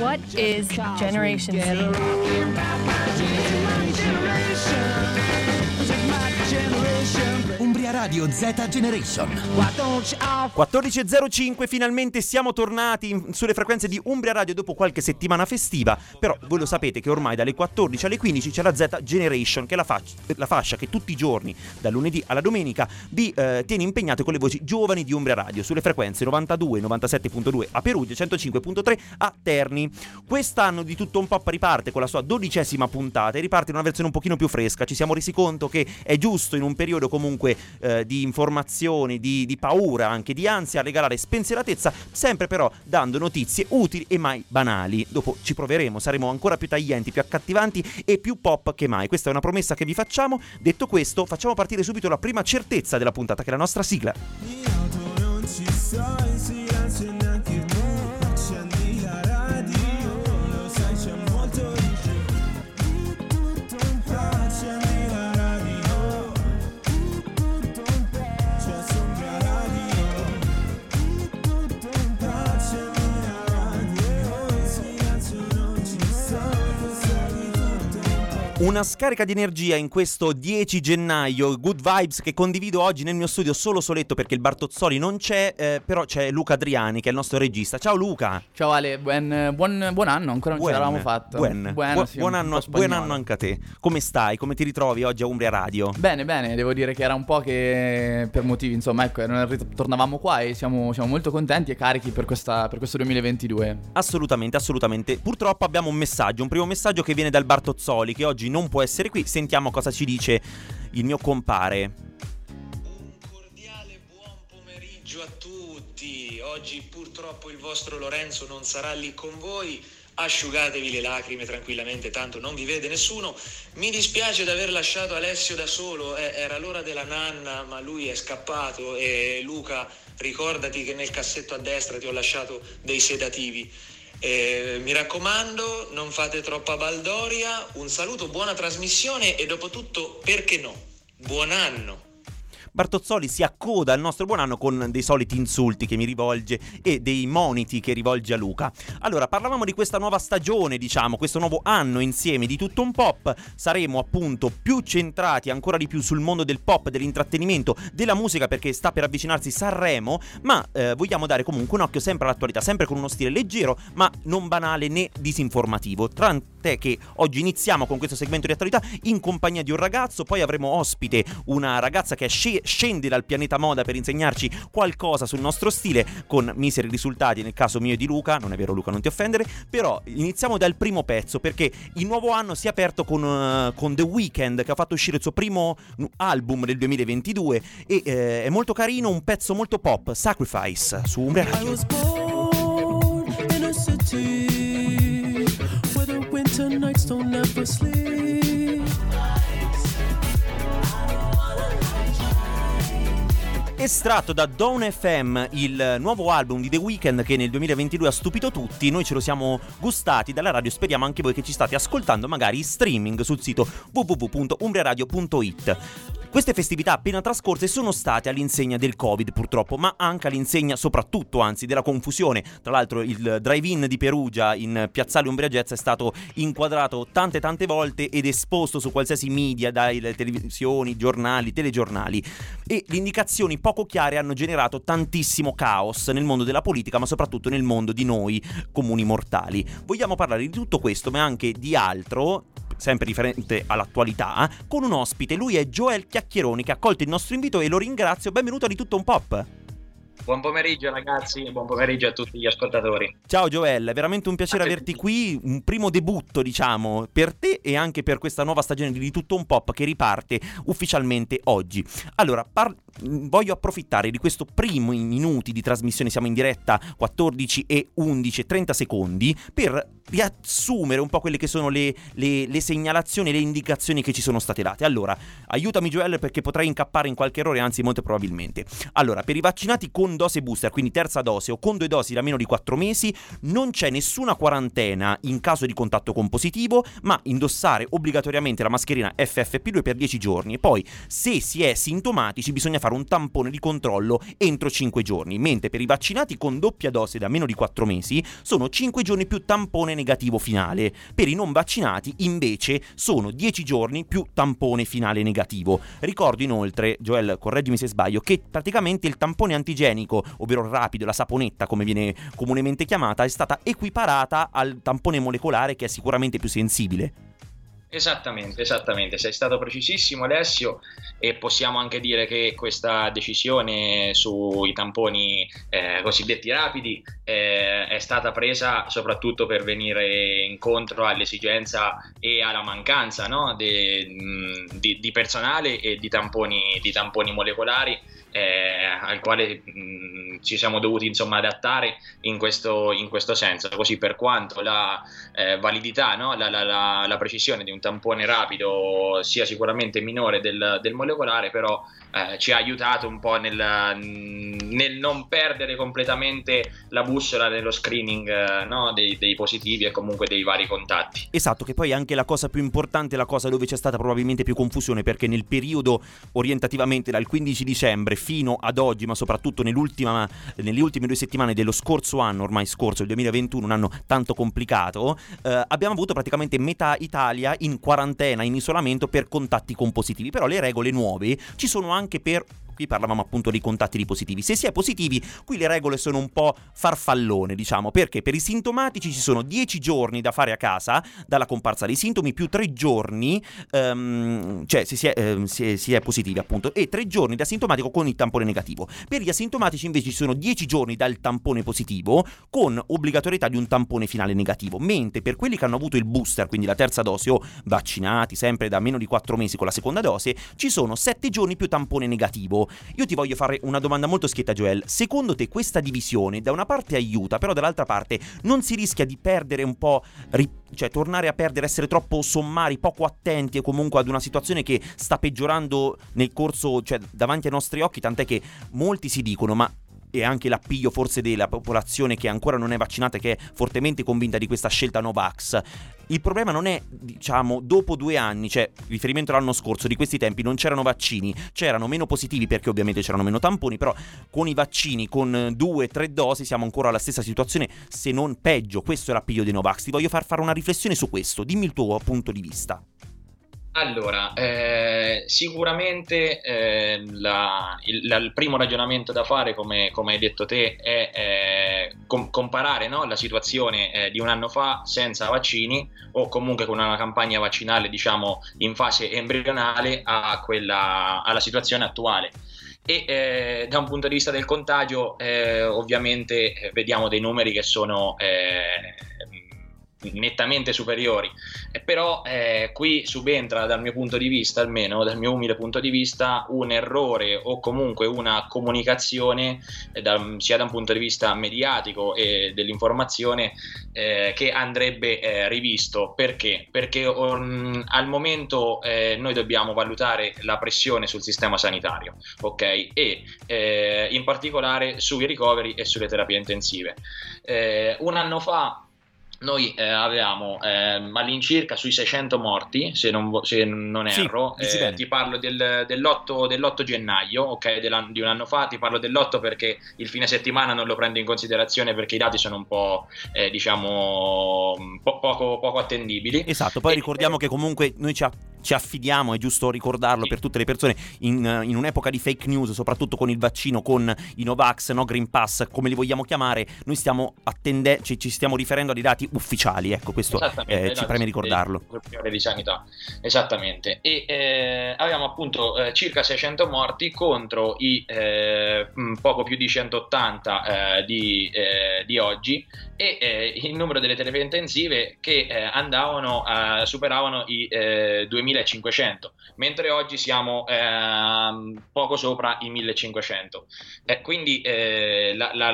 What is Generation Z? Radio Z Generation. 14.05, finalmente siamo tornati sulle frequenze di Umbria Radio dopo qualche settimana festiva, però voi lo sapete che ormai dalle 14 alle 15 c'è la Z Generation, che è la, fac- la fascia che tutti i giorni, dal lunedì alla domenica, vi eh, tiene impegnati con le voci giovani di Umbria Radio, sulle frequenze 92, 97.2 a Perugia, 105.3 a Terni. Quest'anno di tutto un po' riparte con la sua dodicesima puntata e riparte in una versione un pochino più fresca, ci siamo resi conto che è giusto in un periodo comunque eh, di informazioni, di, di paura, anche di ansia, regalare spensieratezza, sempre però dando notizie utili e mai banali. Dopo ci proveremo, saremo ancora più taglienti, più accattivanti e più pop che mai. Questa è una promessa che vi facciamo. Detto questo, facciamo partire subito la prima certezza della puntata, che è la nostra sigla. In auto non ci sto, in Una scarica di energia in questo 10 gennaio, good vibes che condivido oggi nel mio studio solo soletto perché il Bartozzoli non c'è, eh, però c'è Luca Adriani che è il nostro regista. Ciao Luca! Ciao Ale, buen, buon, buon anno, ancora non ce Buen, l'avevamo fatto. buen, Bueno, buon, sì, buon anno, buon anno anche a te. Come stai? Come ti ritrovi oggi a Umbria Radio? Bene, bene, devo dire che era un po' che per motivi, insomma, ecco, tornavamo qua e siamo, siamo molto contenti e carichi per, questa, per questo 2022. Assolutamente, assolutamente. Purtroppo abbiamo un messaggio, un primo messaggio che viene dal Bartozzoli che oggi non può essere qui. Sentiamo cosa ci dice il mio compare. Un cordiale buon pomeriggio a tutti. Oggi purtroppo il vostro Lorenzo non sarà lì con voi. Asciugatevi le lacrime tranquillamente, tanto non vi vede nessuno. Mi dispiace di aver lasciato Alessio da solo, eh, era l'ora della nanna, ma lui è scappato e Luca, ricordati che nel cassetto a destra ti ho lasciato dei sedativi. Eh, mi raccomando, non fate troppa baldoria. Un saluto, buona trasmissione e dopo tutto, perché no? Buon anno! Bartozzoli si accoda al nostro buon anno con dei soliti insulti che mi rivolge e dei moniti che rivolge a Luca. Allora, parlavamo di questa nuova stagione, diciamo, questo nuovo anno insieme di tutto un pop. Saremo appunto più centrati ancora di più sul mondo del pop, dell'intrattenimento, della musica perché sta per avvicinarsi Sanremo, ma eh, vogliamo dare comunque un occhio sempre all'attualità, sempre con uno stile leggero, ma non banale né disinformativo. Tant'è che oggi iniziamo con questo segmento di attualità in compagnia di un ragazzo, poi avremo ospite una ragazza che sce- scende dal pianeta moda per insegnarci qualcosa sul nostro stile con miseri risultati nel caso mio e di Luca, non è vero Luca non ti offendere, però iniziamo dal primo pezzo perché il nuovo anno si è aperto con, eh, con The Weeknd che ha fatto uscire il suo primo nu- album del 2022 e eh, è molto carino, un pezzo molto pop, Sacrifice su Umbria I Radio. Estratto da Dawn FM, il nuovo album di The Weeknd che nel 2022 ha stupito tutti, noi ce lo siamo gustati dalla radio, speriamo anche voi che ci state ascoltando magari in streaming sul sito www.umbriaradio.it. Queste festività appena trascorse sono state all'insegna del Covid purtroppo, ma anche all'insegna soprattutto, anzi, della confusione. Tra l'altro il drive-in di Perugia in Piazzale Umbria Jazz è stato inquadrato tante tante volte ed esposto su qualsiasi media, dalle televisioni, giornali, telegiornali. E le indicazioni poco chiare hanno generato tantissimo caos nel mondo della politica, ma soprattutto nel mondo di noi comuni mortali. Vogliamo parlare di tutto questo, ma anche di altro, sempre riferente all'attualità, con un ospite. Lui è Joel Chiacchieroni che ha accolto il nostro invito e lo ringrazio. Benvenuto a di tutto un pop. Buon pomeriggio ragazzi e buon pomeriggio a tutti gli ascoltatori. Ciao Joel, è veramente un piacere averti qui, un primo debutto diciamo per te e anche per questa nuova stagione di Di Tutto Un Pop che riparte ufficialmente oggi. Allora, par- voglio approfittare di questo primo minuti di trasmissione, siamo in diretta 14 e 11, 30 secondi, per riassumere un po' quelle che sono le, le- le segnalazioni e le indicazioni che ci sono state date. Allora, aiutami Joel perché potrei incappare in qualche errore, anzi molto probabilmente. Allora, per i vaccinati con dose booster, quindi terza dose o con due dosi da meno di 4 mesi, non c'è nessuna quarantena in caso di contatto con positivo, ma indossare obbligatoriamente la mascherina FFP2 per 10 giorni. E poi, se si è sintomatici, bisogna fare fare un tampone di controllo entro 5 giorni, mentre per i vaccinati con doppia dose da meno di 4 mesi sono 5 giorni più tampone negativo finale. Per i non vaccinati invece sono 10 giorni più tampone finale negativo. Ricordo inoltre, Joel, correggimi se sbaglio, che praticamente il tampone antigenico, ovvero il rapido, la saponetta come viene comunemente chiamata, è stata equiparata al tampone molecolare che è sicuramente più sensibile. Esattamente, esattamente, sei stato precisissimo Alessio e possiamo anche dire che questa decisione sui tamponi eh, cosiddetti rapidi eh, è stata presa soprattutto per venire incontro all'esigenza e alla mancanza no, de, di, di, personale e di tamponi, di tamponi molecolari eh, al quale mh, ci siamo dovuti insomma adattare in questo, in questo senso, così per quanto la eh, validità, no? la, la, la, la, precisione di un tampone rapido sia sicuramente minore del, del molecolare, però eh, ci ha aiutato un po' nel, nel, non perdere completamente la bussola nello screening eh, no? dei, dei, positivi e comunque dei vari contatti. Esatto, che poi anche la cosa più importante, la cosa dove c'è stata probabilmente più confusione, perché nel periodo orientativamente dal 15 dicembre fino ad oggi, ma soprattutto nelle ultime due settimane dello scorso anno, ormai scorso, il 2021, un anno tanto complicato, eh, abbiamo avuto praticamente metà Italia in quarantena, in isolamento per contatti con positivi, però le regole nuove ci sono anche per qui parlavamo appunto dei contatti di positivi. Se si è positivi, qui le regole sono un po' farfallone, diciamo, perché per i sintomatici ci sono 10 giorni da fare a casa dalla comparsa dei sintomi più 3 giorni, um, cioè se si, è, eh, è, si è, positivi appunto, e 3 giorni da sintomatico con il tampone negativo. Per gli asintomatici invece ci sono 10 giorni dal tampone positivo con obbligatorietà di un tampone finale negativo, mentre per quelli che hanno avuto il booster, quindi la terza dose o vaccinati sempre da meno di 4 mesi con la seconda dose, ci sono 7 giorni più tampone negativo. Io ti voglio fare una domanda molto schietta, Joel. Secondo te questa divisione da una parte aiuta, però dall'altra parte non si rischia di perdere un po', ri- cioè tornare a perdere, essere troppo sommari, poco attenti e comunque ad una situazione che sta peggiorando nel corso, cioè davanti ai nostri occhi, tant'è che molti si dicono, ma e anche l'appiglio forse della popolazione che ancora non è vaccinata e che è fortemente convinta di questa scelta Novax. Il problema non è, diciamo, dopo due anni, cioè riferimento all'anno scorso, di questi tempi non c'erano vaccini, c'erano meno positivi perché ovviamente c'erano meno tamponi, però con i vaccini, con due, tre dosi siamo ancora alla stessa situazione, se non peggio. Questo è l'appiglio dei Novax. Ti voglio far fare una riflessione su questo, dimmi il tuo punto di vista. Allora, eh, sicuramente eh, la, il, la, il, primo ragionamento da fare, come, come hai detto te, è eh, com- comparare no, la situazione eh, di un anno fa senza vaccini o comunque con una campagna vaccinale diciamo in fase embrionale quella, alla situazione attuale. E eh, da un punto di vista del contagio eh, ovviamente eh, vediamo dei numeri che sono eh, nettamente superiori. E però eh, qui subentra dal mio punto di vista, almeno dal mio umile punto di vista, un errore o comunque una comunicazione eh, da, sia da un punto di vista mediatico e dell'informazione eh, che andrebbe eh, rivisto. Perché? Perché um, al momento eh, noi dobbiamo valutare la pressione sul sistema sanitario, ok? E eh, in particolare sui ricoveri e sulle terapie intensive. un anno fa noi eh, avevamo eh, all'incirca sui 600 morti, se non, se non erro, sì, eh, ti parlo del, dell'8, dell'8, gennaio, ok, di un anno fa, ti parlo dell'8 perché il fine settimana non lo prendo in considerazione perché i dati sono un po', eh, diciamo, po- poco, poco, attendibili. Esatto, poi e, ricordiamo che comunque noi ci, ci, affidiamo, è giusto ricordarlo per tutte le persone, in, in, un'epoca di fake news, soprattutto con il vaccino, con i Novax, no Green Pass, come li vogliamo chiamare, noi stiamo attendendo, ci, ci stiamo riferendo a dei dati ufficiali, ecco, questo eh, ci preme ricordarlo. Di sanità, esattamente. E eh, avevamo appunto eh, circa 600 morti contro i eh, poco più di 180 eh, di, eh, di, oggi e il numero delle terapie intensive che andavano, superavano i 2500, mentre oggi siamo ehm, poco sopra i 1500. quindi la, la,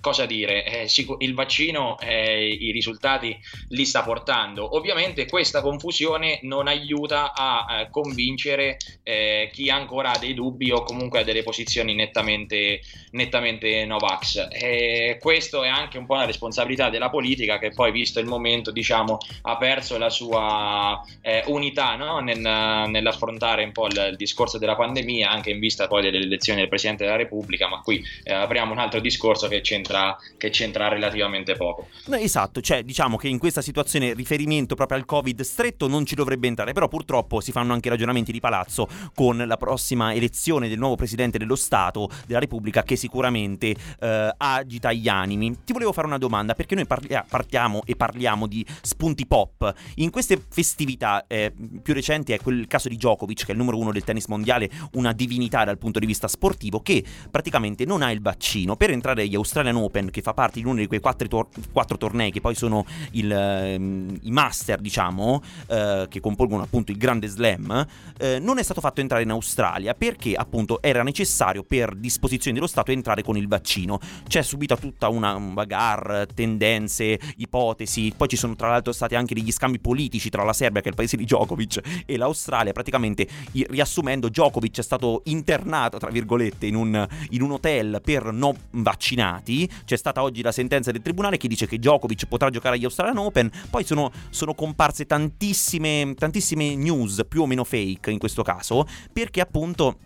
cosa dire? il vaccino è i risultati li sta portando. Ovviamente questa confusione non aiuta a eh, convincere eh, chi ancora ha dei dubbi o comunque ha delle posizioni nettamente, nettamente Novax. E questo è anche un po' una responsabilità della politica che poi, visto il momento, diciamo, ha perso la sua eh, unità no? Nel, nell'affrontare un po' il, il, discorso della pandemia, anche in vista poi delle elezioni del Presidente della Repubblica, ma qui eh, apriamo un altro discorso che c'entra, che c'entra relativamente poco. esatto, cioè diciamo che in questa situazione riferimento proprio al Covid stretto non ci dovrebbe entrare, però purtroppo si fanno anche ragionamenti di palazzo con la prossima elezione del nuovo Presidente dello Stato della Repubblica che sicuramente eh, agita gli animi. Ti volevo fare una domanda perché noi parlia- partiamo e parliamo di spunti pop. In queste festività eh, più recenti è quel caso di Djokovic, che è il numero uno del tennis mondiale, una divinità dal punto di vista sportivo, che praticamente non ha il vaccino per entrare agli Australian Open, che fa parte di uno di quei quattro, tor- quattro tornei che poi sono il, ehm, i master, diciamo, eh, che compongono appunto il grande slam, eh, non è stato fatto entrare in Australia perché appunto era necessario per disposizioni dello Stato entrare con il vaccino. C'è subita tutta una bagarre, tendenze, ipotesi, poi ci sono tra l'altro stati anche degli scambi politici tra la Serbia, che è il paese di Djokovic, e l'Australia. Praticamente, riassumendo, Djokovic è stato internato, tra virgolette, in un, in un hotel per non vaccinati. C'è stata oggi la sentenza del tribunale che dice che Djokovic potrà giocare agli Australian Open. Poi sono, sono comparse tantissime, tantissime news, più o meno fake in questo caso, perché appunto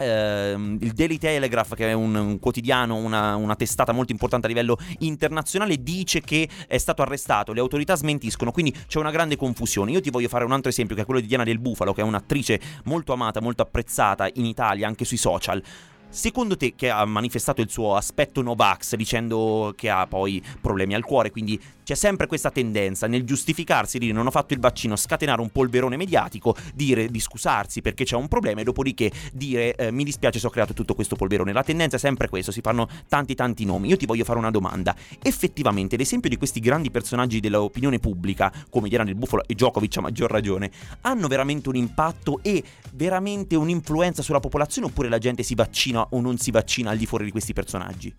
Uh, il Daily Telegraph, che è un, un quotidiano, una, una, testata molto importante a livello internazionale, dice che è stato arrestato, le autorità smentiscono, quindi c'è una grande confusione. Io ti voglio fare un altro esempio, che è quello di Diana del Bufalo, che è un'attrice molto amata, molto apprezzata in Italia, anche sui social. Secondo te, che ha manifestato il suo aspetto Novax dicendo che ha poi problemi al cuore, quindi c'è sempre questa tendenza nel giustificarsi, dire non ho fatto il vaccino, scatenare un polverone mediatico, dire di scusarsi perché c'è un problema e dopodiché dire eh, mi dispiace se ho creato tutto questo polverone. La tendenza è sempre questo, si fanno tanti tanti nomi. Io ti voglio fare una domanda. Effettivamente l'esempio di questi grandi personaggi dell'opinione pubblica, come Diana del Buffalo e Djokovic a maggior ragione, hanno veramente un impatto e veramente un'influenza sulla popolazione oppure la gente si vaccina o non si vaccina al di fuori di questi personaggi?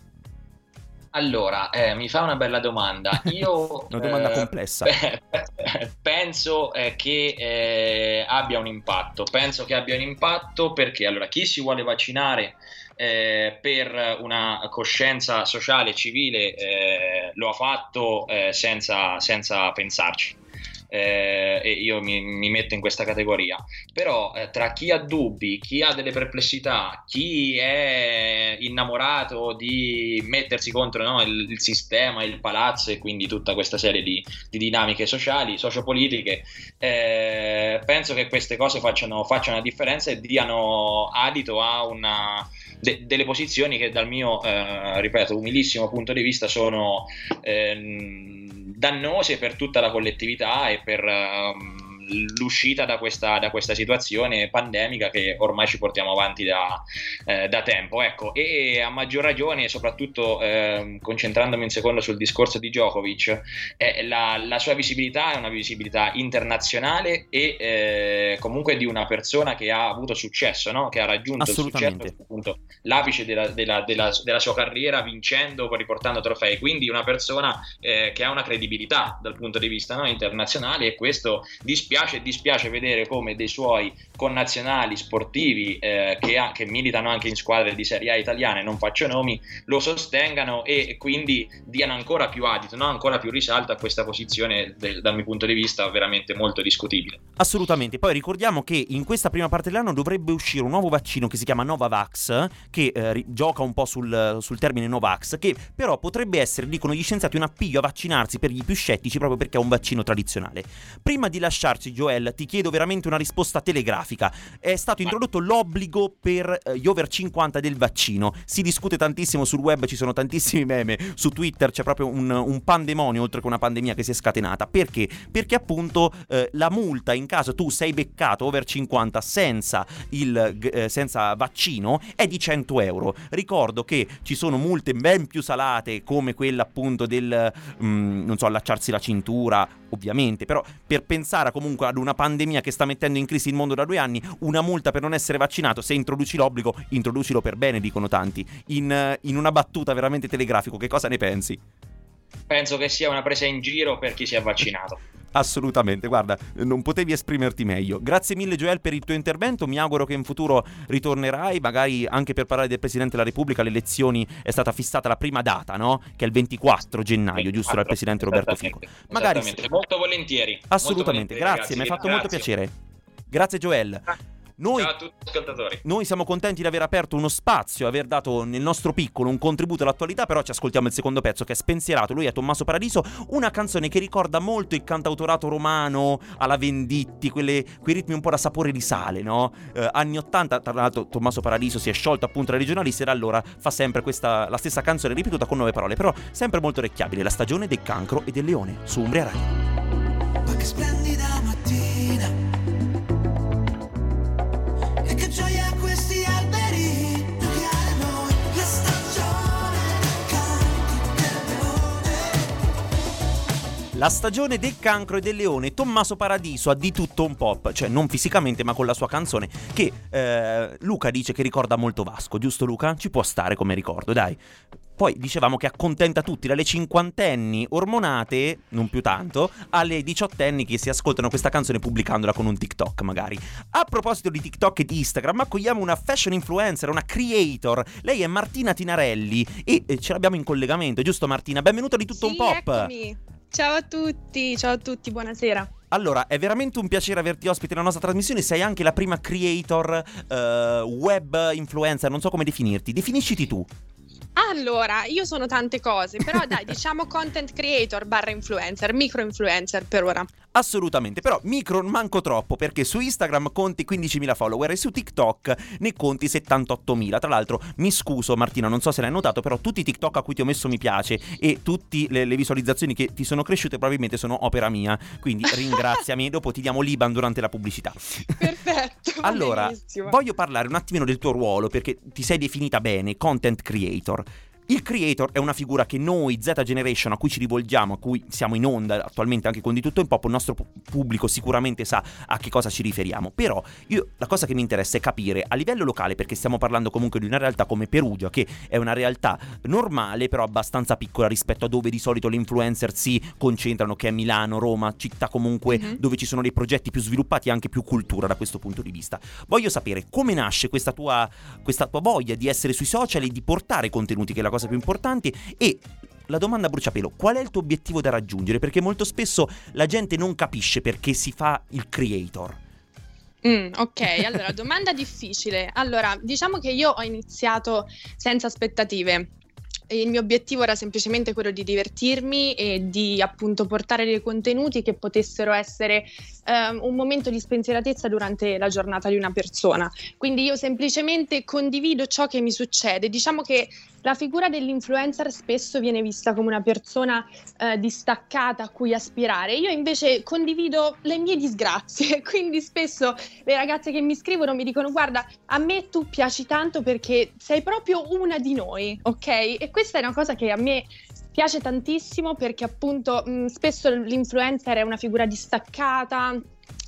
Allora, eh, mi fa una bella domanda. Io, una domanda eh, complessa. penso eh, che eh, abbia un impatto. Penso che abbia un impatto perché allora chi si vuole vaccinare eh, per una coscienza sociale e civile eh, lo ha fatto senza, senza pensarci eh, e io mi, mi, metto in questa categoria. Però eh, tra chi ha dubbi, chi ha delle perplessità, chi è innamorato di mettersi contro no, il, il, sistema, il palazzo e quindi tutta questa serie di, di dinamiche sociali, sociopolitiche, eh, penso che queste cose facciano, facciano la differenza e diano adito a una de- delle posizioni che dal mio, eh, ripeto, umilissimo punto di vista sono ehm, dannose per tutta la collettività e per... Um, l'uscita da questa, da questa, situazione pandemica che ormai ci portiamo avanti da, eh, da tempo. Ecco, e a maggior ragione, soprattutto eh, concentrandomi un secondo sul discorso di Djokovic, eh, la, la, sua visibilità è una visibilità internazionale e eh, comunque di una persona che ha avuto successo, no? che ha raggiunto il successo, appunto, l'apice della, della, della, della, sua carriera vincendo, riportando trofei. Quindi una persona eh, che ha una credibilità dal punto di vista no? internazionale e questo dispiace dispiace e dispiace vedere come dei suoi connazionali sportivi eh, che, ha, che, militano anche in squadre di Serie A italiane, non faccio nomi, lo sostengano e quindi diano ancora più adito, no? ancora più risalto a questa posizione del, dal mio punto di vista veramente molto discutibile. Assolutamente, poi ricordiamo che in questa prima parte dell'anno dovrebbe uscire un nuovo vaccino che si chiama Novavax, che eh, gioca un po' sul, sul termine Novax, che però potrebbe essere, dicono gli scienziati, un appiglio a vaccinarsi per gli più scettici proprio perché è un vaccino tradizionale. Prima di lasciarci Joel, ti chiedo veramente una risposta telegrafica grafica. È stato introdotto l'obbligo per eh, gli over 50 del vaccino. Si discute tantissimo sul web, ci sono tantissimi meme, su Twitter c'è proprio un, un pandemonio oltre che una pandemia che si è scatenata. Perché? Perché appunto eh, la multa in caso tu sei beccato over 50 senza, il, eh, senza vaccino è di 100 euro. Ricordo che ci sono multe ben più salate come quella appunto del, mm, non so, allacciarsi la cintura, ovviamente, però per pensare comunque ad una pandemia che sta mettendo in crisi il mondo da due anni, una multa per non essere vaccinato, se introduci l'obbligo, introducilo per bene, dicono tanti. In, in una battuta veramente telegrafico, che cosa ne pensi? Penso che sia una presa in giro per chi si è vaccinato. Assolutamente, guarda, non potevi esprimerti meglio. Grazie mille Joel per il tuo intervento, mi auguro che in futuro ritornerai, magari anche per parlare del Presidente della Repubblica, le elezioni è stata fissata la prima data, no? Che è il 24 gennaio, giusto dal Presidente Roberto Fico. Magari molto volentieri. Assolutamente, molto volentieri, grazie, mi hai ragazzi. fatto molto piacere. Grazie Joel. Noi Ciao a tutti gli ascoltatori. Noi siamo contenti di aver aperto uno spazio, aver dato nel nostro piccolo un contributo all'attualità, però ci ascoltiamo il secondo pezzo che è Spensierato, lui è Tommaso Paradiso, una canzone che ricorda molto il cantautorato romano alla Venditti, quelle- quei ritmi un po' da sapore di sale, no? Eh, anni 80, tra l'altro Tommaso Paradiso si è sciolto appunto dai regionalisti e da allora fa sempre questa, la stessa canzone ripetuta con nuove parole, però sempre molto orecchiabile, la stagione del cancro e del leone, su Umbria Radio. Ma che splendida La stagione del cancro e del leone, Tommaso Paradiso ha di tutto un pop, cioè non fisicamente ma con la sua canzone, che eh, Luca dice che ricorda molto Vasco, giusto Luca? Ci può stare come ricordo, dai. Poi dicevamo che accontenta tutti, dalle cinquantenni ormonate, non più tanto, alle diciottenni che si ascoltano questa canzone pubblicandola con un TikTok magari. A proposito di TikTok e di Instagram, accogliamo una fashion influencer, una creator. Lei è Martina Tinarelli e eh, ce l'abbiamo in collegamento, giusto Martina? Benvenuta di tutto un Sì, pop. eccomi. Ciao a tutti, ciao a tutti, buonasera. Allora, è veramente un piacere averti ospite nella nostra trasmissione. Sei anche la prima creator eh, web influencer, non so come definirti. Definisciti tu. Allora, io sono tante cose, però dai, diciamo content creator barra influencer, micro influencer per ora. Assolutamente, però micro manco troppo perché su Instagram conti 15.000 follower e su TikTok ne conti 78.000. Tra l'altro, mi scuso Martina, non so se l'hai notato, però tutti i TikTok a cui ti ho messo mi piace e tutte le, le visualizzazioni che ti sono cresciute probabilmente sono opera mia. Quindi ringraziami, dopo ti diamo l'Iban durante la pubblicità. Perfetto. Allora, benissimo. voglio parlare un attimino del tuo ruolo perché ti sei definita bene, content creator. Il creator è una figura che noi, Z Generation, a cui ci rivolgiamo, a cui siamo in onda attualmente anche con Di Tutto in Pop, il nostro pu- pubblico sicuramente sa a che cosa ci riferiamo. Però io la cosa che mi interessa è capire a livello locale, perché stiamo parlando comunque di una realtà come Perugia, che è una realtà normale, però abbastanza piccola rispetto a dove di solito le influencer si concentrano, che è Milano, Roma, città comunque Mhm. dove ci sono dei progetti più sviluppati e anche più cultura da questo punto di vista. Voglio sapere come nasce questa tua, questa tua voglia di essere sui social e di portare contenuti, che è la cosa più importante, e la domanda bruciapelo, qual è il tuo obiettivo da raggiungere? Perché molto spesso la gente non capisce perché si fa il creator. Mm, ok, allora, domanda difficile. Allora, diciamo che io ho iniziato senza aspettative. Il mio obiettivo era semplicemente quello di divertirmi e di appunto portare dei contenuti che potessero essere ehm, un momento di spensieratezza durante la giornata di una persona. Quindi io semplicemente condivido ciò che mi succede. Diciamo che la figura dell'influencer spesso viene vista come una persona eh, distaccata a cui aspirare. Io invece condivido le mie disgrazie, quindi spesso le ragazze che mi scrivono mi dicono guarda, a me tu piaci tanto perché sei proprio una di noi, ok? E questa è una cosa che a me piace tantissimo perché appunto mh, spesso l'influencer è una figura distaccata.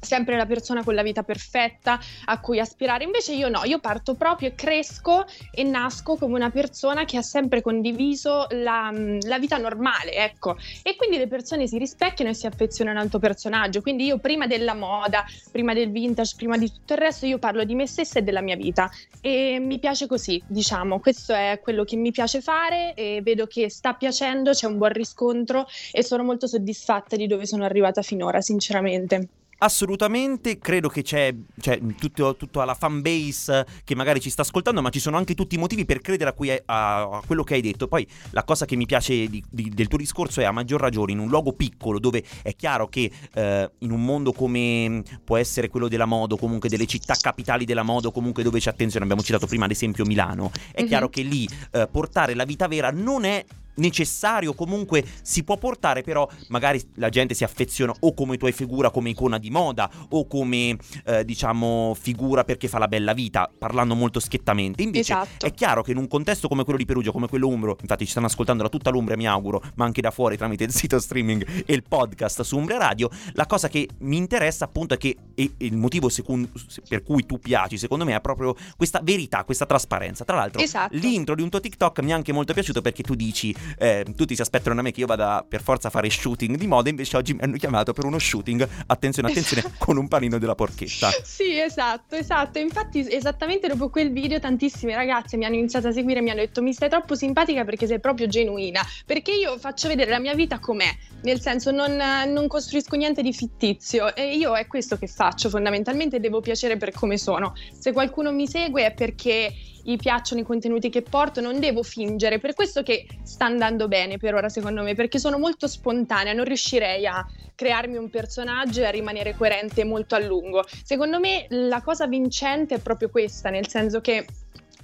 Sempre la persona con la vita perfetta a cui aspirare. Invece io no, io parto proprio e cresco e nasco come una persona che ha sempre condiviso la, la vita normale, ecco. E quindi le persone si rispecchiano e si affezionano al tuo personaggio. Quindi io prima della moda, prima del vintage, prima di tutto il resto, io parlo di me stessa e della mia vita. E mi piace così, diciamo, questo è quello che mi piace fare e vedo che sta piacendo, c'è un buon riscontro e sono molto soddisfatta di dove sono arrivata finora, sinceramente. Assolutamente, credo che c'è, c'è tutto, tutta la fan base che magari ci sta ascoltando, ma ci sono anche tutti i motivi per credere a, hai- a- a quello che hai detto. Poi la cosa che mi piace di- di- del tuo discorso è a maggior ragione in un luogo piccolo dove è chiaro che eh, in un mondo come può essere quello della moda, o comunque delle città capitali della moda, o comunque dove c'è attenzione, abbiamo citato prima ad esempio Milano, è Mhm. chiaro che lì eh, portare la vita vera non è necessario comunque si può portare però magari la gente si affeziona o come tu hai figura come icona di moda o come eh, diciamo figura perché fa la bella vita parlando molto schiettamente invece Esatto. è chiaro che in un contesto come quello di Perugia come quello umbro infatti ci stanno ascoltando da tutta l'Umbria mi auguro ma anche da fuori tramite il sito streaming e il podcast su Umbria Radio la cosa che mi interessa appunto è che e- e il motivo secun- per cui tu piaci secondo me è proprio questa verità questa trasparenza tra l'altro Esatto. L'intro di un tuo TikTok mi è anche molto piaciuto perché tu dici eh, tutti si aspettano da me che io vada per forza a fare shooting di moda, invece oggi mi hanno chiamato per uno shooting, attenzione, attenzione, con un panino della porchetta. Sì, esatto, esatto. Infatti, esattamente dopo quel video, tantissime ragazze mi hanno iniziato a seguire e mi hanno detto: Mi stai troppo simpatica perché sei proprio genuina. Perché io faccio vedere la mia vita com'è, nel senso, non, non costruisco niente di fittizio. E io è questo che faccio fondamentalmente. Devo piacere per come sono. Se qualcuno mi segue è perché gli piacciono i contenuti che porto, non devo fingere. Per questo che sta andando bene per ora, secondo me, perché sono molto spontanea, non riuscirei a crearmi un personaggio e a rimanere coerente molto a lungo. Secondo me la cosa vincente è proprio questa, nel senso che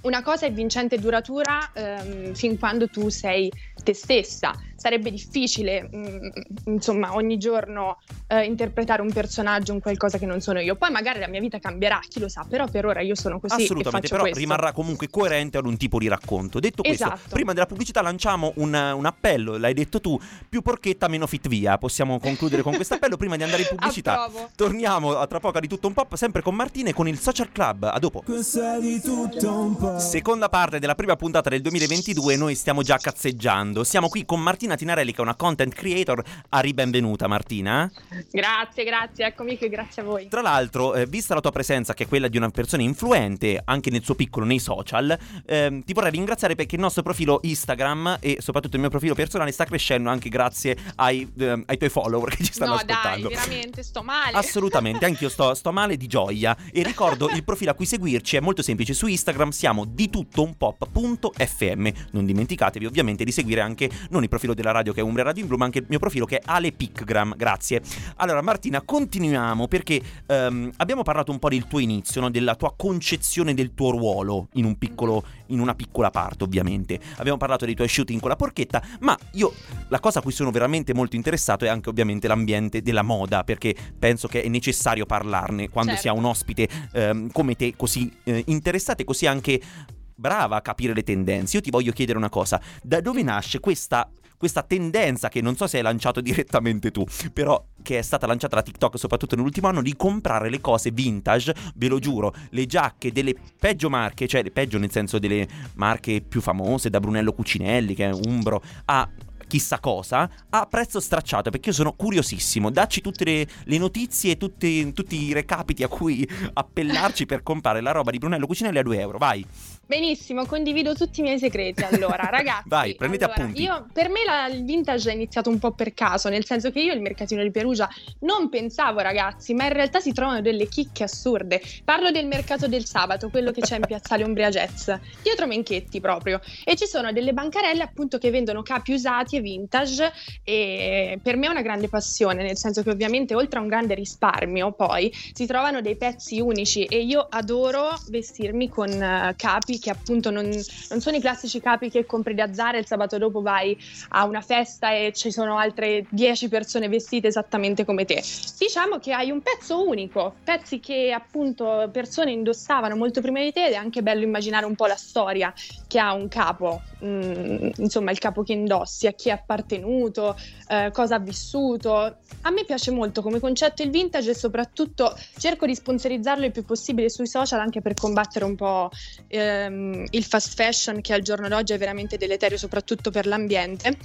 una cosa è vincente e duratura ehm, fin quando tu sei te stessa. Sarebbe difficile, mm, insomma, ogni giorno eh, interpretare un personaggio, un qualcosa che non sono io. Poi magari la mia vita cambierà, chi lo sa, però per ora io sono così Assolutamente, però questo. rimarrà comunque coerente ad un tipo di racconto. Detto questo, Esatto. prima della pubblicità lanciamo un, un appello, l'hai detto tu, più porchetta, meno fit via. Possiamo concludere con questo appello prima di andare in pubblicità. Approvo. Torniamo a tra poco di tutto un po', sempre con Martina e con il Social Club. A dopo. Questa è di tutto un po'. Seconda parte della prima puntata del 2022, noi stiamo già cazzeggiando. Siamo qui con Martina Tinarelli, che è una content creator. Ari, benvenuta Martina. Grazie, grazie, eccomi qui, grazie a voi. Tra l'altro, eh, vista la tua presenza, che è quella di una persona influente anche nel suo piccolo nei social, ehm, ti vorrei ringraziare perché il nostro profilo Instagram e soprattutto il mio profilo personale sta crescendo anche grazie ai, ehm, ai tuoi follower che ci stanno no, dai, ascoltando. veramente, sto male. Assolutamente, anch'io sto, sto male di gioia. E ricordo il profilo a cui seguirci è molto semplice. Su Instagram siamo di tutto un pop.fm. Non dimenticatevi ovviamente di seguire anche non il profilo della radio che è Umbria Radio in Blu, ma anche il mio profilo che è Ale Picgram. Grazie. Allora, Martina, continuiamo perché ehm, abbiamo parlato un po' del tuo inizio, no? della tua concezione del tuo ruolo in, un piccolo, in una piccola parte, ovviamente. Abbiamo parlato dei tuoi shooting con la porchetta, ma io la cosa a cui sono veramente molto interessato è anche ovviamente l'ambiente della moda, perché penso che è necessario parlarne quando Certo. si ha un ospite ehm, come te così eh, interessato e così anche brava a capire le tendenze. Io ti voglio chiedere una cosa, da dove nasce questa questa tendenza che non so se hai lanciato direttamente tu, però che è stata lanciata da TikTok soprattutto nell'ultimo anno di comprare le cose vintage, ve lo giuro, le giacche delle peggio marche, cioè le peggio nel senso delle marche più famose, da Brunello Cucinelli che è Umbro, a chissà cosa a prezzo stracciato perché io sono curiosissimo. Dacci tutte le, le notizie e tutti, tutti i recapiti a cui appellarci per comprare la roba di Brunello Cucinelli a 2 euro vai Benissimo, condivido tutti i miei segreti. Allora, ragazzi, Vai, prendete allora, appunti. Io, per me la- il vintage è iniziato un po' per caso, nel senso che io il mercatino di Perugia non pensavo, ragazzi, ma in realtà si trovano delle chicche assurde. Parlo del mercato del sabato, quello che c'è in piazzale Umbria Jazz, dietro Menchetti proprio. E ci sono delle bancarelle appunto che vendono capi usati e vintage e per me è una grande passione, nel senso che ovviamente oltre a un grande risparmio poi si trovano dei pezzi unici e io adoro vestirmi con eh, capi che appunto non, non sono i classici capi che compri da Zara e il sabato dopo vai a una festa e ci sono altre 10 persone vestite esattamente come te. Diciamo che hai un pezzo unico, pezzi che appunto persone indossavano molto prima di te ed è anche bello immaginare un po' la storia che ha un capo, mm, insomma il capo che indossi, a chi è appartenuto, eh, cosa ha vissuto. A me piace molto come concetto il vintage e soprattutto cerco di sponsorizzarlo il più possibile sui social anche per combattere un po' ehm, il fast fashion che al giorno d'oggi è veramente deleterio soprattutto per l'ambiente.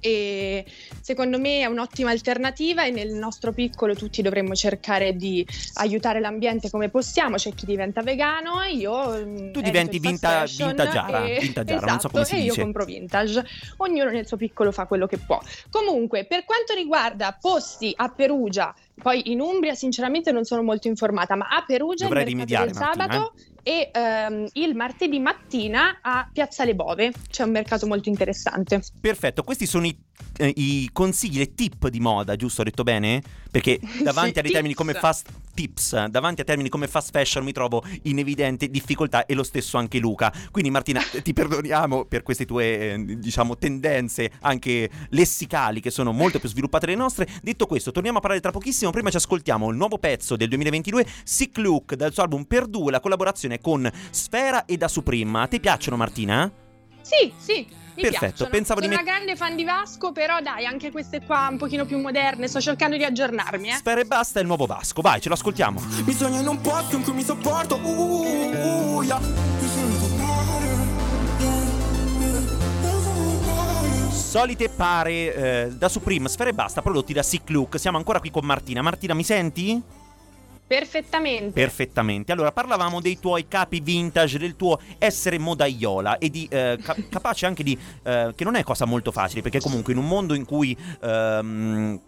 E secondo me è un'ottima alternativa e nel nostro piccolo tutti dovremmo cercare di aiutare l'ambiente come possiamo. C'è chi diventa vegano, io mm, Tu evito diventi il fast vinta- fashion vintagiara, e- vintagiara, non so esatto, come si e dice. io compro vintage. Ognuno nel suo piccolo fa quello che può. Comunque, per quanto riguarda posti a Perugia, poi in Umbria sinceramente non sono molto informata, ma a Perugia Dovrei il mercato del sabato e ehm, il martedì mattina a Piazza Le Bove c'è un mercato molto interessante. Perfetto, questi sono i, eh, i consigli, le tip di moda, giusto? Ho detto bene? Perché davanti Sì, a dei termini come fast tips, davanti a termini come fast fashion mi trovo in evidente difficoltà e lo stesso anche Luca. Quindi Martina, ti perdoniamo per queste tue, eh, diciamo, tendenze anche lessicali che sono molto più sviluppate delle nostre. Detto questo, torniamo a parlare tra pochissimo, prima ci ascoltiamo il nuovo pezzo del 2022, Sick Look, dal suo album Per Due, la collaborazione con Sfera e da Supreme. A te piacciono Martina? Sì, sì. Mi Perfetto, piacciono. pensavo di Sono met- una grande fan di Vasco, però dai, anche queste qua un pochino più moderne, sto cercando di aggiornarmi, eh. Sfera e basta è il nuovo Vasco, vai, ce lo ascoltiamo. Mi sogno in un posto in cui mi sopporto uh, uh, uh, yeah. Solite pare eh, da Supreme, Sfere e Basta, prodotti da Sick Look. Siamo ancora qui con Martina. Martina, mi senti? Perfettamente. Perfettamente. Allora, parlavamo dei tuoi capi vintage, del tuo essere modaiola e di eh, ca- capace anche di. eh, che non è cosa molto facile, perché comunque in un mondo in cui. ehm,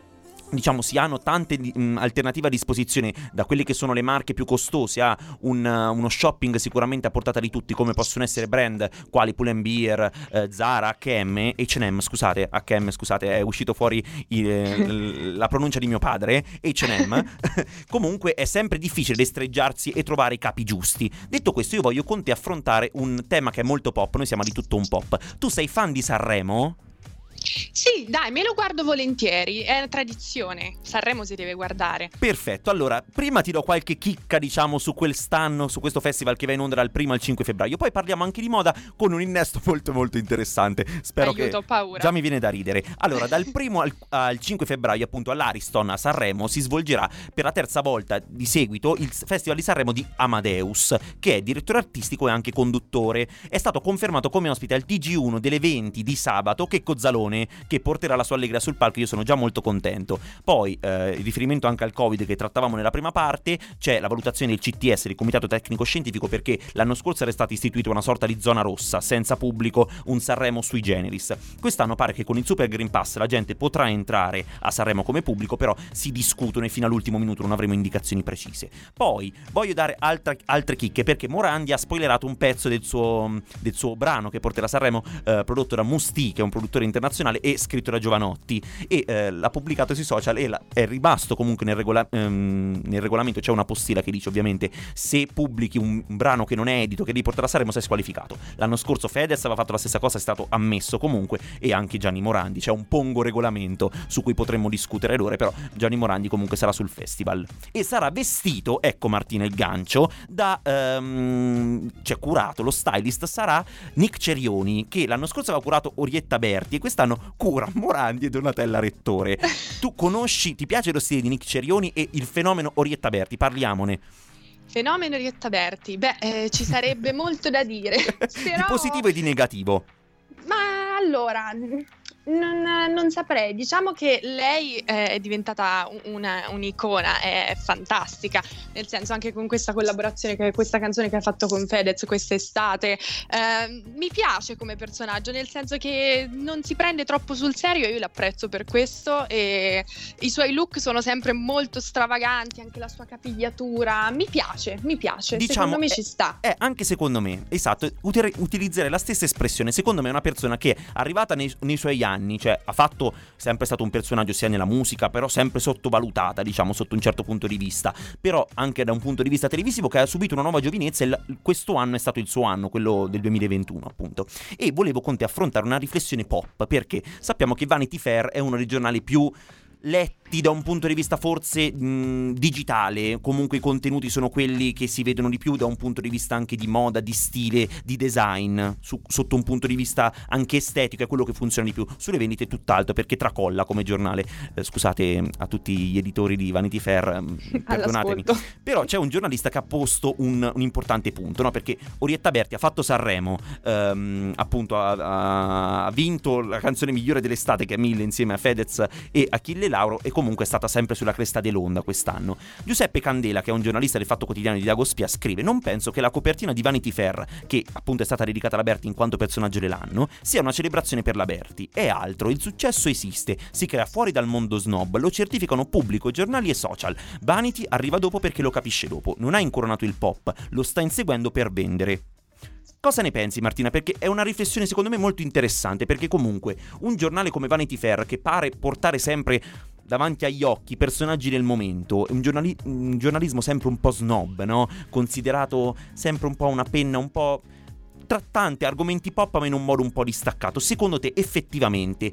Diciamo, si hanno tante mh, alternative a disposizione, da quelle che sono le marche più costose a un, uh, uno shopping sicuramente a portata di tutti, come possono essere brand quali Pull&Bear, eh, Zara, H&M, H&M, scusate, H&M, scusate, è uscito fuori il- l- la pronuncia di mio padre, H&M. Comunque è sempre difficile destreggiarsi e trovare i capi giusti. Detto questo, io voglio con te affrontare un tema che è molto pop, noi siamo di tutto un pop. Tu sei fan di Sanremo? Sì, dai, me lo guardo volentieri, è una tradizione. Sanremo si deve guardare. Perfetto, allora prima ti do qualche chicca diciamo su quel stanno, su questo festival che va in onda dal 1 al 5 febbraio, poi parliamo anche di moda con un innesto molto molto interessante, spero Aiuto, che ho paura. già mi viene da ridere. Allora dal 1 al, al 5 febbraio appunto all'Ariston a Sanremo si svolgerà per la terza volta di seguito il Festival di Sanremo di Amadeus, che è direttore artistico e anche conduttore. È stato confermato come ospite al TG1 delle 20 di sabato Checco Zalone, che porterà la sua allegria sul palco, io sono già molto contento. Poi, eh, riferimento anche al Covid che trattavamo nella prima parte, c'è la valutazione del CTS, del Comitato Tecnico Scientifico, perché l'anno scorso era stata istituita una sorta di zona rossa, senza pubblico, un Sanremo sui generis. Quest'anno pare che con il Super Green Pass la gente potrà entrare a Sanremo come pubblico, però si discutono e fino all'ultimo minuto non avremo indicazioni precise. Poi, voglio dare altra- altre chicche, perché Morandi ha spoilerato un pezzo del suo, del suo brano che porterà a Sanremo, eh, prodotto da Musti, che è un produttore internazionale, e scritto da Giovanotti. E eh, l'ha pubblicato sui social e la- è rimasto comunque nel, regola- ehm, nel regolamento. C'è una postilla che dice ovviamente se pubblichi un, brano che non è edito che devi portare a Sanremo sei squalificato. L'anno scorso Fedez aveva fatto la stessa cosa è stato ammesso comunque. E anche Gianni Morandi. C'è un pongo regolamento su cui potremmo discutere ad ore però Gianni Morandi comunque sarà sul festival. E sarà vestito ecco Martina il gancio da ehm, cioè curato lo stylist sarà Nick Cerioni che l'anno scorso aveva curato Orietta Berti e quest'anno cura Morandi e Donatella Rettore. Tu conosci, ti piace lo stile di Nick Cerioni e il fenomeno Orietta Berti? Parliamone. Fenomeno Rietta Berti. Beh, eh, ci sarebbe molto da dire. Di Però... positivo e di negativo. Ma allora, non, non saprei. Diciamo che lei eh, è diventata un- una- un'icona, è fantastica. Nel senso, anche con questa collaborazione, che, questa canzone che ha fatto con Fedez quest'estate. eh, mi piace come personaggio, nel senso che non si prende troppo sul serio io l'apprezzo per questo. E i suoi look sono sempre molto stravaganti, anche la sua capigliatura. Mi piace, mi piace. Diciamo, Secondo me eh, ci sta. Eh, anche secondo me, esatto, uti- utilizzerei la stessa espressione. Secondo me è una persona che è arrivata nei, nei suoi anni, cioè ha fatto sempre stato un personaggio sia nella musica, però sempre sottovalutata, diciamo, sotto un certo punto di vista. Però anche da un punto di vista televisivo che ha subito una nuova giovinezza e questo anno è stato il suo anno, quello del 2021, appunto. E volevo con te affrontare una riflessione pop, perché sappiamo che Vanity Fair è uno dei giornali più letti da un punto di vista forse mh, digitale, comunque i contenuti sono quelli che si vedono di più da un punto di vista anche di moda, di stile, di design, su- sotto un punto di vista anche estetico è quello che funziona di più, sulle vendite tutt'altro perché tracolla come giornale, Eh, scusate a tutti gli editori di Vanity Fair, mh, perdonatemi, All'ascolto. però c'è un giornalista che ha posto un, un importante punto, no? perché Orietta Berti ha fatto Sanremo, ehm, appunto ha, ha- ha vinto la canzone migliore dell'estate che è Mille insieme a Fedez e Achille Lauro e comunque è stata sempre sulla cresta dell'onda quest'anno. Giuseppe Candela, che è un giornalista del Fatto Quotidiano di Dagospia, scrive Non penso che la copertina di Vanity Fair, che appunto è stata dedicata alla Berti in quanto personaggio dell'anno, sia una celebrazione per la Berti. È altro, il successo esiste, si crea fuori dal mondo snob, lo certificano pubblico, giornali e social. Vanity arriva dopo perché lo capisce dopo, non ha incoronato il pop, lo sta inseguendo per vendere. Cosa ne pensi Martina? Perché è una riflessione secondo me molto interessante, perché comunque un giornale come Vanity Fair che pare portare sempre davanti agli occhi personaggi del momento, un, giornali- un giornalismo sempre un po' snob, no? Considerato sempre un po' una penna un po' trattante argomenti pop ma in un modo un po' distaccato. Secondo te effettivamente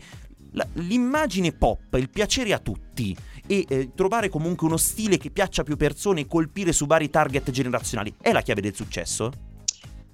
l'immagine pop, il piacere a tutti e eh, trovare comunque uno stile che piaccia a più persone e colpire su vari target generazionali è la chiave del successo?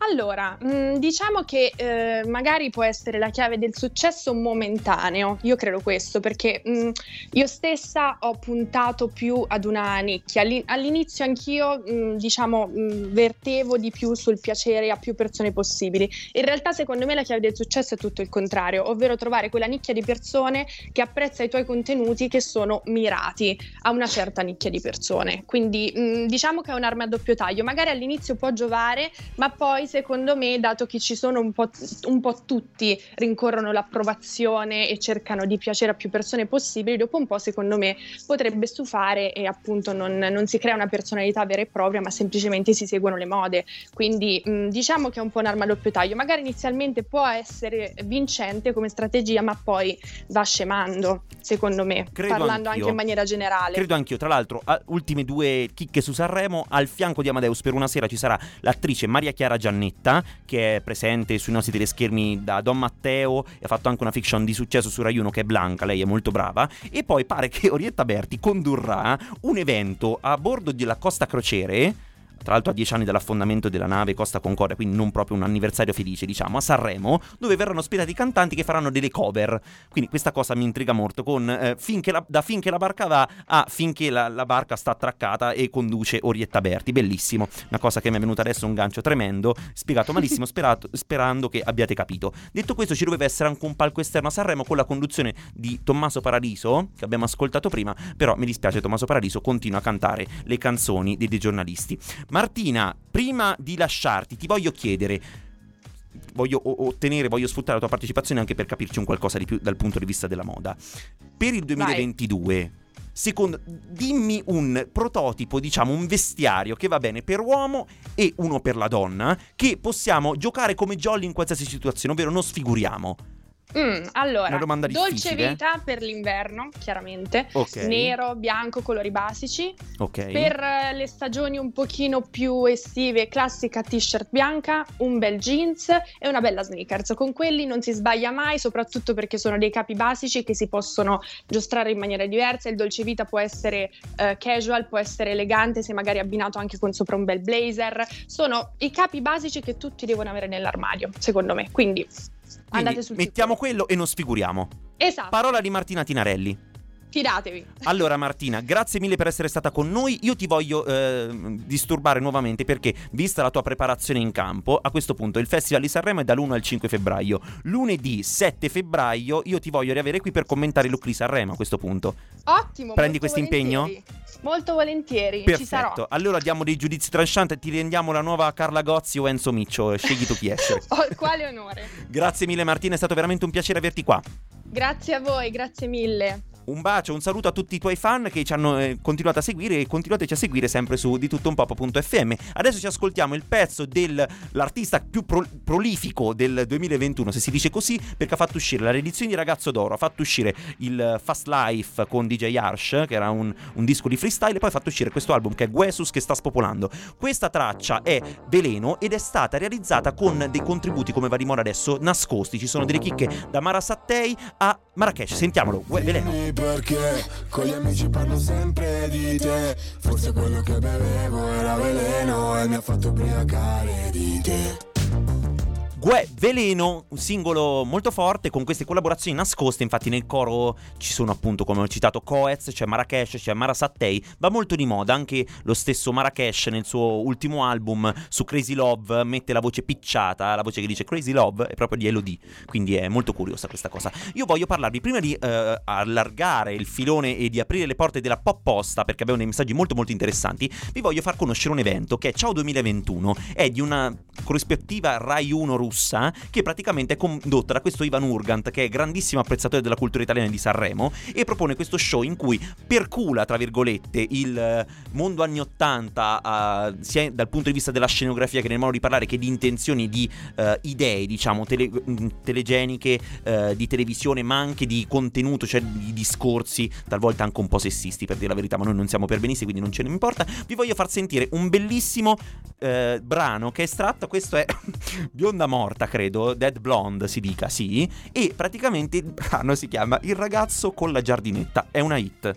Allora, mh, diciamo che eh, magari può essere la chiave del successo momentaneo, io credo questo, perché mh, io stessa ho puntato più ad una nicchia. All'in- all'inizio anch'io, mh, diciamo, mh, vertevo di più sul piacere a più persone possibili. In realtà, secondo me, la chiave del successo è tutto il contrario, ovvero trovare quella nicchia di persone che apprezza i tuoi contenuti che sono mirati a una certa nicchia di persone. Quindi, diciamo che è un'arma a doppio taglio. Magari all'inizio può giovare, ma poi secondo me, dato che ci sono un po', un po' tutti rincorrono l'approvazione e cercano di piacere a più persone possibili, dopo un po' secondo me potrebbe stufare e appunto non, non si crea una personalità vera e propria, ma semplicemente si seguono le mode. Quindi mh, diciamo che è un po' un'arma a doppio taglio. Magari inizialmente può essere vincente come strategia, ma poi va scemando, secondo me, Credo parlando anch'io. anche in maniera generale. Credo anch'io, tra l'altro, a- ultime due chicche su Sanremo, al fianco di Amadeus per una sera ci sarà l'attrice Maria Chiara Giannetta, che è presente sui nostri teleschermi da Don Matteo e ha fatto anche una fiction di successo su Rai 1 che è Blanca, lei è molto brava, e poi pare che Orietta Berti condurrà un evento a bordo della Costa Crociere tra l'altro a dieci anni dall'affondamento della nave Costa Concordia, quindi non proprio un anniversario felice, diciamo, a Sanremo, dove verranno ospitati cantanti che faranno delle cover. Quindi questa cosa mi intriga molto, con eh, finché la- da finché la barca va a finché la, la barca sta attraccata e conduce Orietta Berti. Bellissimo, una cosa che mi è venuta adesso un gancio tremendo, spiegato malissimo, sperato- sperando che abbiate capito. Detto questo, ci doveva essere anche un palco esterno a Sanremo con la conduzione di Tommaso Paradiso, che abbiamo ascoltato prima, però mi dispiace, Tommaso Paradiso continua a cantare le canzoni dei, dei giornalisti. Martina, prima di lasciarti, ti voglio chiedere. Voglio ottenere, voglio sfruttare la tua partecipazione anche per capirci un qualcosa di più dal punto di vista della moda. Per il 2022, secondo, dimmi un prototipo, diciamo, un vestiario che va bene per uomo e uno per la donna, che possiamo giocare come jolly in qualsiasi situazione, ovvero non sfiguriamo. Mm, allora, dolce vita per l'inverno, chiaramente. Ok. Nero, bianco, colori basici. Ok. Per eh, le stagioni un pochino più estive, classica t-shirt bianca, un bel jeans e una bella sneakers. Con quelli non si sbaglia mai, soprattutto perché sono dei capi basici che si possono giostrare in maniera diversa. Il dolce vita può essere eh, casual, può essere elegante, se magari abbinato anche con sopra un bel blazer. Sono i capi basici che tutti devono avere nell'armadio, secondo me. Quindi, Quindi mettiamo quello e non sfiguriamo. Esatto, Parola di Martina Tinarelli. fidatevi. Allora Martina, grazie mille per essere stata con noi. Io ti voglio eh, disturbare nuovamente perché, vista la tua preparazione in campo, a questo punto il Festival di Sanremo è dall'1 al 5 febbraio. Lunedì 7 febbraio io ti voglio riavere qui per commentare di Sanremo a questo punto. Ottimo. Prendi questo impegno? Molto volentieri, ci sarò. Perfetto. Allora diamo dei giudizi trancianti e ti rendiamo la nuova Carla Gozzi o Enzo Miccio. Scegli tu chi essere. Oh, quale onore. Grazie mille Martina, è stato veramente un piacere averti qua. Grazie a voi, grazie mille. Un bacio, un saluto a tutti i tuoi fan che ci hanno eh, continuato a seguire e continuateci a seguire sempre su di tuttounpop.fm. Adesso ci ascoltiamo il pezzo dell'artista più pro- prolifico del 2021, se si dice così, perché ha fatto uscire la riedizione di Ragazzo d'Oro, ha fatto uscire il Fast Life con DJ Arsh, che era un, un disco di freestyle, e poi ha fatto uscire questo album che è Guesus che sta spopolando. Questa traccia è Veleno ed è stata realizzata con dei contributi, come va di moda adesso, nascosti. Ci sono delle chicche da Mara Sattei a Marrakesh. Sentiamolo, Veleno. Perché? Con gli amici parlo sempre di te. Forse quello che bevevo era veleno e mi ha fatto ubriacare di te Gue Veleno, un singolo molto forte con queste collaborazioni nascoste, infatti nel coro ci sono appunto come ho citato Coez, c'è Marrakesh, c'è Mara Sattei, va molto di moda, anche lo stesso Marrakesh nel suo ultimo album su Crazy Love mette la voce picciata, la voce che dice Crazy Love è proprio di Elodie, quindi è molto curiosa questa cosa. Io voglio parlarvi prima di eh, allargare il filone e di aprire le porte della pop posta perché abbiamo dei messaggi molto molto interessanti, vi voglio far conoscere un evento che è Ciao 2021, è di una corrispettiva Rai 1 russa che praticamente è condotta da questo Ivan Urgant che è grandissimo apprezzatore della cultura italiana di Sanremo e propone questo show in cui percula tra virgolette il eh, mondo anni 80 eh, sia dal punto di vista della scenografia che nel modo di parlare che di intenzioni di eh, idee diciamo tele- mh, telegeniche eh, di televisione ma anche di contenuto cioè di discorsi talvolta anche un po' sessisti per dire la verità ma noi non siamo per benissimo quindi non ce ne importa. Vi voglio far sentire un bellissimo brano che è estratto questo è Bionda Morta credo Dead Blonde si dica sì e praticamente il brano si chiama Il ragazzo con la giardinetta è una hit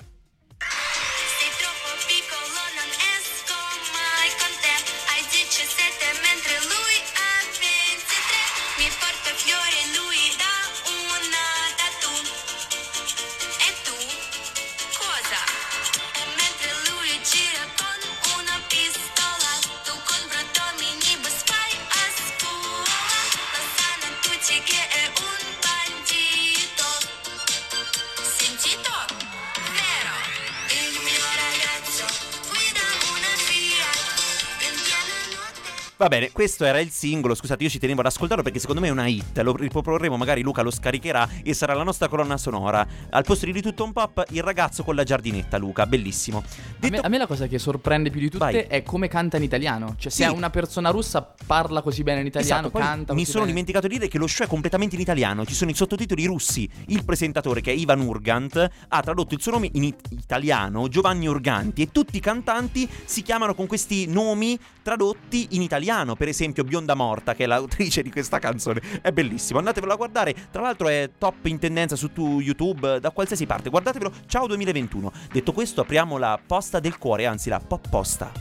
Va bene, questo era il singolo. Scusate, io ci tenevo ad ascoltarlo perché secondo me è una hit. Lo riproporremo, magari Luca lo scaricherà e sarà la nostra colonna sonora. Al posto di tutto un pop, il ragazzo con la giardinetta, Luca, bellissimo. A me, a me la cosa che sorprende più di tutte Vai. è come canta in italiano. Cioè, se Sì. una persona russa parla così bene in italiano, Esatto, canta mi sono bene. dimenticato di dire che lo show è completamente in italiano, ci sono i sottotitoli russi. Il presentatore, che è Ivan Urgant, ha tradotto il suo nome in it- italiano, Giovanni Urganti, e tutti i cantanti si chiamano con questi nomi tradotti in italiano. Per esempio, Bionda Morta, che è l'autrice di questa canzone, è bellissimo. Andatevelo a guardare. Tra l'altro, è top in tendenza su tu- YouTube da qualsiasi parte. Guardatevelo. Ciao 2021. Detto questo, apriamo la posta del cuore, anzi, la pop posta.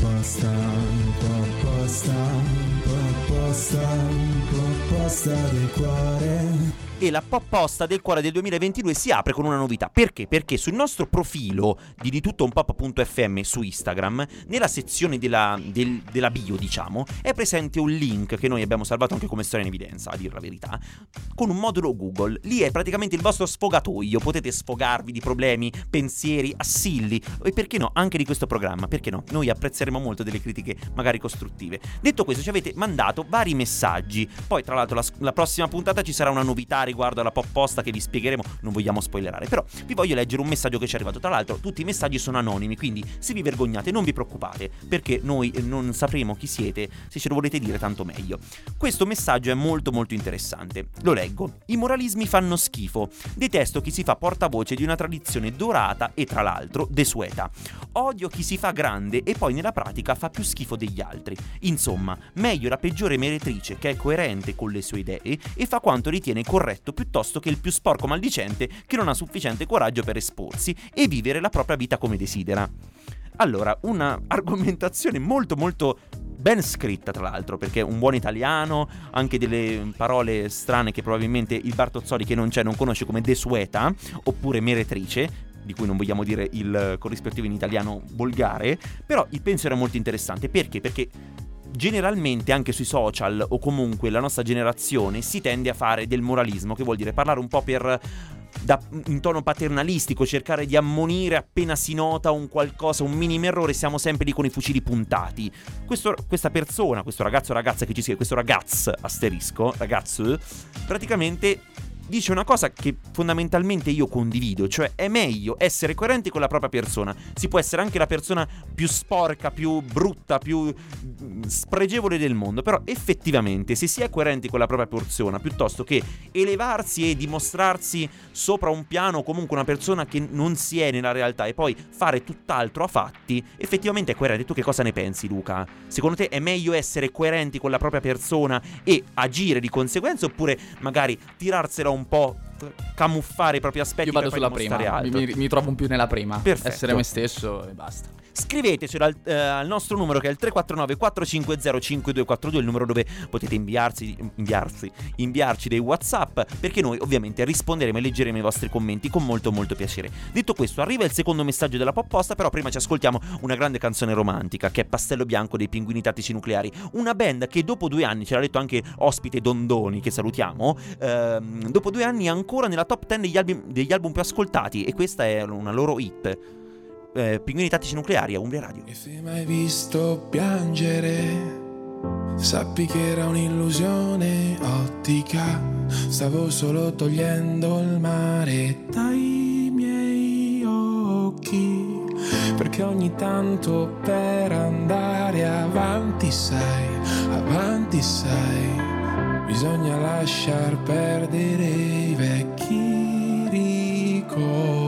Posta, un po' posta, un po' posta, un po' posta del cuore. E la pop posta del cuore del 2022 si apre con una novità. Perché? Perché sul nostro profilo di di tutto un pop.fm su Instagram, nella sezione della, del- della bio, diciamo, è presente un link che noi abbiamo salvato anche come storia in evidenza, a dire la verità, con un modulo Google. Lì è praticamente il vostro sfogatoio. Potete sfogarvi di problemi, pensieri, assilli e perché no, anche di questo programma. Perché no? Noi apprezzeremo molto delle critiche magari costruttive. Detto questo, ci avete mandato vari messaggi. Poi, tra l'altro, la, la prossima puntata ci sarà una novità riguardo alla pop posta che vi spiegheremo. Non vogliamo spoilerare, però vi voglio leggere un messaggio che ci è arrivato. Tra l'altro, tutti i messaggi sono anonimi, quindi se vi vergognate, non vi preoccupate, perché noi non sapremo chi siete. Se ce lo volete dire, tanto meglio. Questo messaggio è molto molto interessante. Lo leggo. I moralismi fanno schifo. Detesto chi si fa portavoce di una tradizione dorata e tra l'altro desueta. Odio chi si fa grande e poi nella pratica fa più schifo degli altri. Insomma, meglio la peggiore meretrice che è coerente con le sue idee e fa quanto ritiene corretto piuttosto che il più sporco maldicente che non ha sufficiente coraggio per esporsi e vivere la propria vita come desidera. Allora, una argomentazione molto molto ben scritta tra l'altro, perché un buon italiano, anche delle parole strane che probabilmente il Bartozzoli che non c'è non conosce come desueta oppure meretrice, di cui non vogliamo dire il corrispettivo in italiano volgare, però il pensiero è molto interessante, perché? Perché generalmente anche sui social o comunque la nostra generazione si tende a fare del moralismo, che vuol dire parlare un po' per da- in tono paternalistico, cercare di ammonire appena si nota un qualcosa, un minimo errore, siamo sempre lì con i fucili puntati. Questo- questa persona, questo ragazzo o ragazza che ci scrive, questo ragazzo asterisco, ragazzo, praticamente dice una cosa che fondamentalmente io condivido, cioè è meglio essere coerenti con la propria persona. Si può essere anche la persona più sporca, più brutta, più mm, spregevole del mondo, però effettivamente se si è coerenti con la propria persona, piuttosto che elevarsi e dimostrarsi sopra un piano comunque una persona che non si è nella realtà e poi fare tutt'altro a fatti, effettivamente è coerente. Tu che cosa ne pensi, Luca? Secondo te è meglio essere coerenti con la propria persona e agire di conseguenza oppure magari tirarsela un po', camuffare i propri aspetti Io vado sulla prima, mi, mi- mi trovo un più nella prima. Perfetto. Essere me stesso e basta. Scrivetecelo al, eh, al nostro numero che è il 349 450 5242, il numero dove potete inviarsi, inviarsi, inviarci dei WhatsApp, perché noi ovviamente risponderemo e leggeremo i vostri commenti con molto molto piacere. Detto questo, arriva il secondo messaggio della pop posta, però prima ci ascoltiamo una grande canzone romantica che è Pastello Bianco dei Pinguini Tattici Nucleari, una band che dopo due anni, ce l'ha detto anche ospite Dondoni che salutiamo, ehm, dopo due anni è ancora nella top 10 degli degli album più ascoltati e questa è una loro hit. Eh, Pinguini Tattici Nucleari a Umbria Radio. E se mai visto piangere, sappi che era un'illusione ottica. Stavo solo togliendo il mare dai miei occhi. Perché ogni tanto per andare avanti, sai, avanti, sai, bisogna lasciar perdere i vecchi ricordi.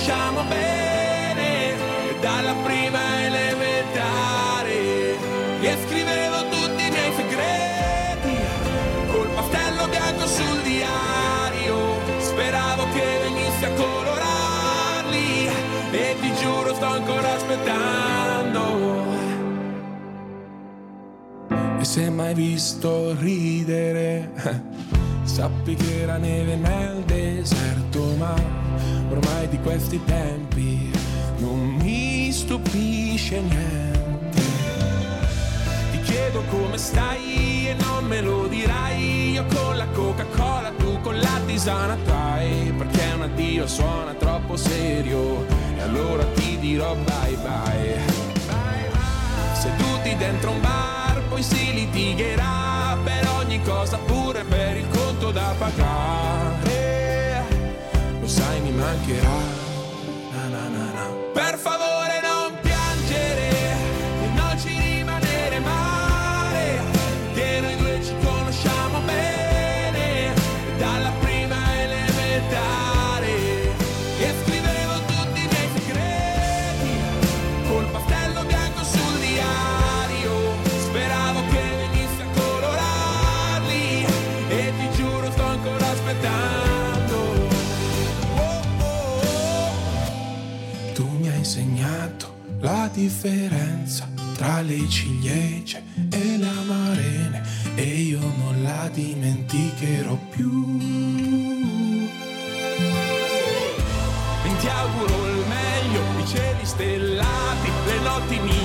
conosciamo bene, dalla prima elementare. E scrivevo tutti i miei segreti, col pastello bianco sul diario, speravo che venissi a colorarli, e ti giuro sto ancora aspettando. E se mai visto ridere, sappi che era neve nel deserto, ma ormai di questi tempi non mi stupisce niente. Ti chiedo come stai e non me lo dirai. Io con la Coca-Cola, tu con la tisana trai. Perché un addio suona troppo serio. E allora ti dirò bye bye. Seduti dentro un bar, poi si litigherà per ogni cosa, pure per il conto da pagare. Sai, mi mancherà. Tu mi hai insegnato la differenza tra le ciliegie e le amarene e io non la dimenticherò più. E ti auguro il meglio, i cieli stellati, le notti migliori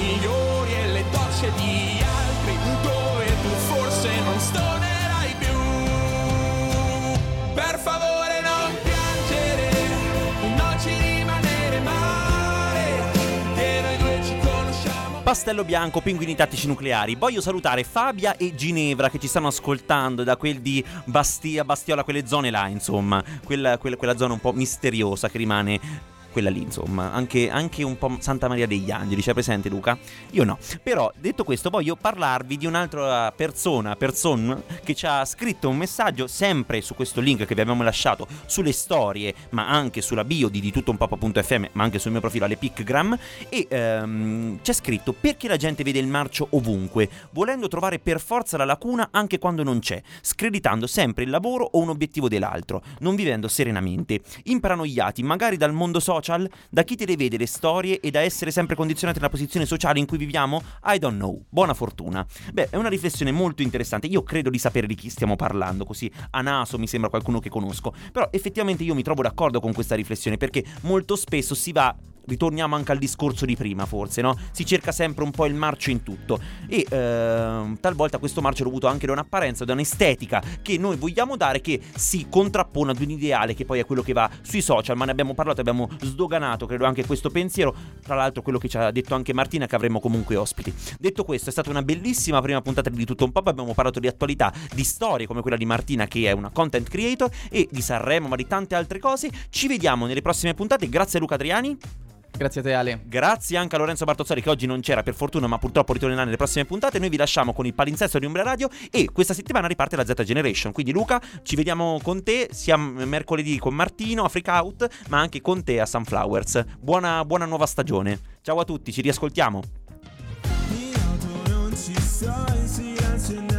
Pastello bianco, pinguini tattici nucleari. Voglio salutare Fabia e Ginevra che ci stanno ascoltando da quel di Bastia, Bastiola, quelle zone là, insomma. Quella, quella- quella zona un po' misteriosa che rimane. Quella lì, insomma, anche, anche un po' Santa Maria degli Angeli, c'è presente Luca? Io no. Però, detto questo, voglio parlarvi di un'altra persona, person, che ci ha scritto un messaggio sempre su questo link che vi abbiamo lasciato sulle storie, ma anche sulla bio di, di tutto un pop.fm, ma anche sul mio profilo alle Picgram. E ehm, c'è scritto perché la gente vede il marcio ovunque, volendo trovare per forza la lacuna anche quando non c'è, screditando sempre il lavoro o un obiettivo dell'altro, non vivendo serenamente, imparanoiati magari dal mondo social, da chi te le vede le storie e da essere sempre condizionati nella posizione sociale in cui viviamo? I don't know. Buona fortuna. Beh, è una riflessione molto interessante. Io credo di sapere di chi stiamo parlando, così a naso mi sembra qualcuno che conosco. Però effettivamente io mi trovo d'accordo con questa riflessione perché molto spesso si va ritorniamo anche al discorso di prima, forse, no? Si cerca sempre un po' il marcio in tutto. E ehm, talvolta questo marcio è dovuto anche da un'apparenza, da un'estetica che noi vogliamo dare, che si contrappone ad un ideale che poi è quello che va sui social. Ma ne abbiamo parlato, abbiamo sdoganato, credo, anche questo pensiero. Tra l'altro, quello che ci ha detto anche Martina, che avremo comunque ospiti. Detto questo, è stata una bellissima prima puntata di Tutto un Pop. Abbiamo parlato di attualità, di storie come quella di Martina, che è una content creator, e di Sanremo, ma di tante altre cose. Ci vediamo nelle prossime puntate. Grazie Luca Adriani. Grazie a te Ale. Grazie anche a Lorenzo Bartozzari che oggi non c'era per fortuna ma purtroppo ritornerà nelle prossime puntate. Noi vi lasciamo con il palinsesto di Umbria Radio e questa settimana riparte la Z Generation. Quindi Luca, ci vediamo con te sia mercoledì con Martino a Freak Out ma anche con te a Sunflowers. Buona, buona nuova stagione. Ciao a tutti, ci riascoltiamo. In auto non ci sto in silenzio